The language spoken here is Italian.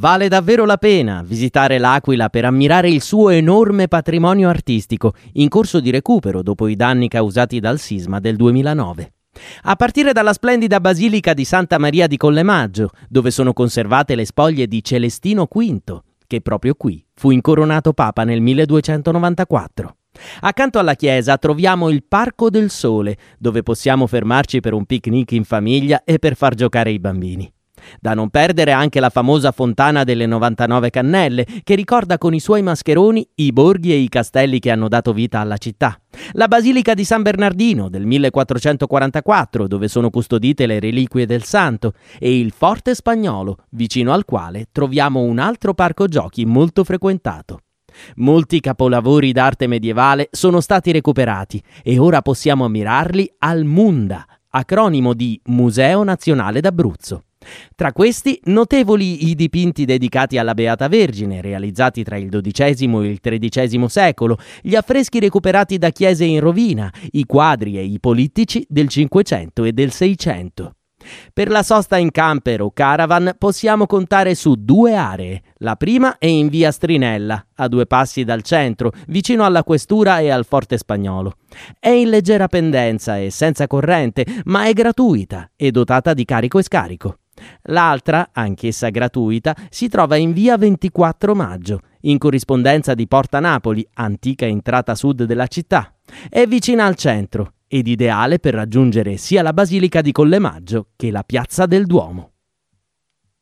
Vale davvero la pena visitare l'Aquila per ammirare il suo enorme patrimonio artistico, in corso di recupero dopo i danni causati dal sisma del 2009. A partire dalla splendida basilica di Santa Maria di Collemaggio, dove sono conservate le spoglie di Celestino V, che proprio qui fu incoronato papa nel 1294. Accanto alla chiesa troviamo il Parco del Sole, dove possiamo fermarci per un picnic in famiglia e per far giocare i bambini. Da non perdere anche la famosa fontana delle 99 cannelle, che ricorda con i suoi mascheroni i borghi e i castelli che hanno dato vita alla città. La Basilica di San Bernardino del 1444, dove sono custodite le reliquie del santo, e il Forte Spagnolo, vicino al quale troviamo un altro parco giochi molto frequentato. Molti capolavori d'arte medievale sono stati recuperati e ora possiamo ammirarli al Munda, acronimo di Museo Nazionale d'Abruzzo. Tra questi, notevoli i dipinti dedicati alla Beata Vergine, realizzati tra il XII e il XIII secolo, gli affreschi recuperati da chiese in rovina, i quadri e i polittici del Cinquecento e del Seicento. Per la sosta in camper o caravan possiamo contare su due aree. La prima è in via Strinella, a due passi dal centro, vicino alla questura e al forte spagnolo. È in leggera pendenza e senza corrente, ma è gratuita e dotata di carico e scarico. L'altra, anch'essa gratuita, si trova in via 24 maggio, in corrispondenza di Porta Napoli, antica entrata sud della città. È vicina al centro ed ideale per raggiungere sia la Basilica di Collemaggio che la Piazza del Duomo.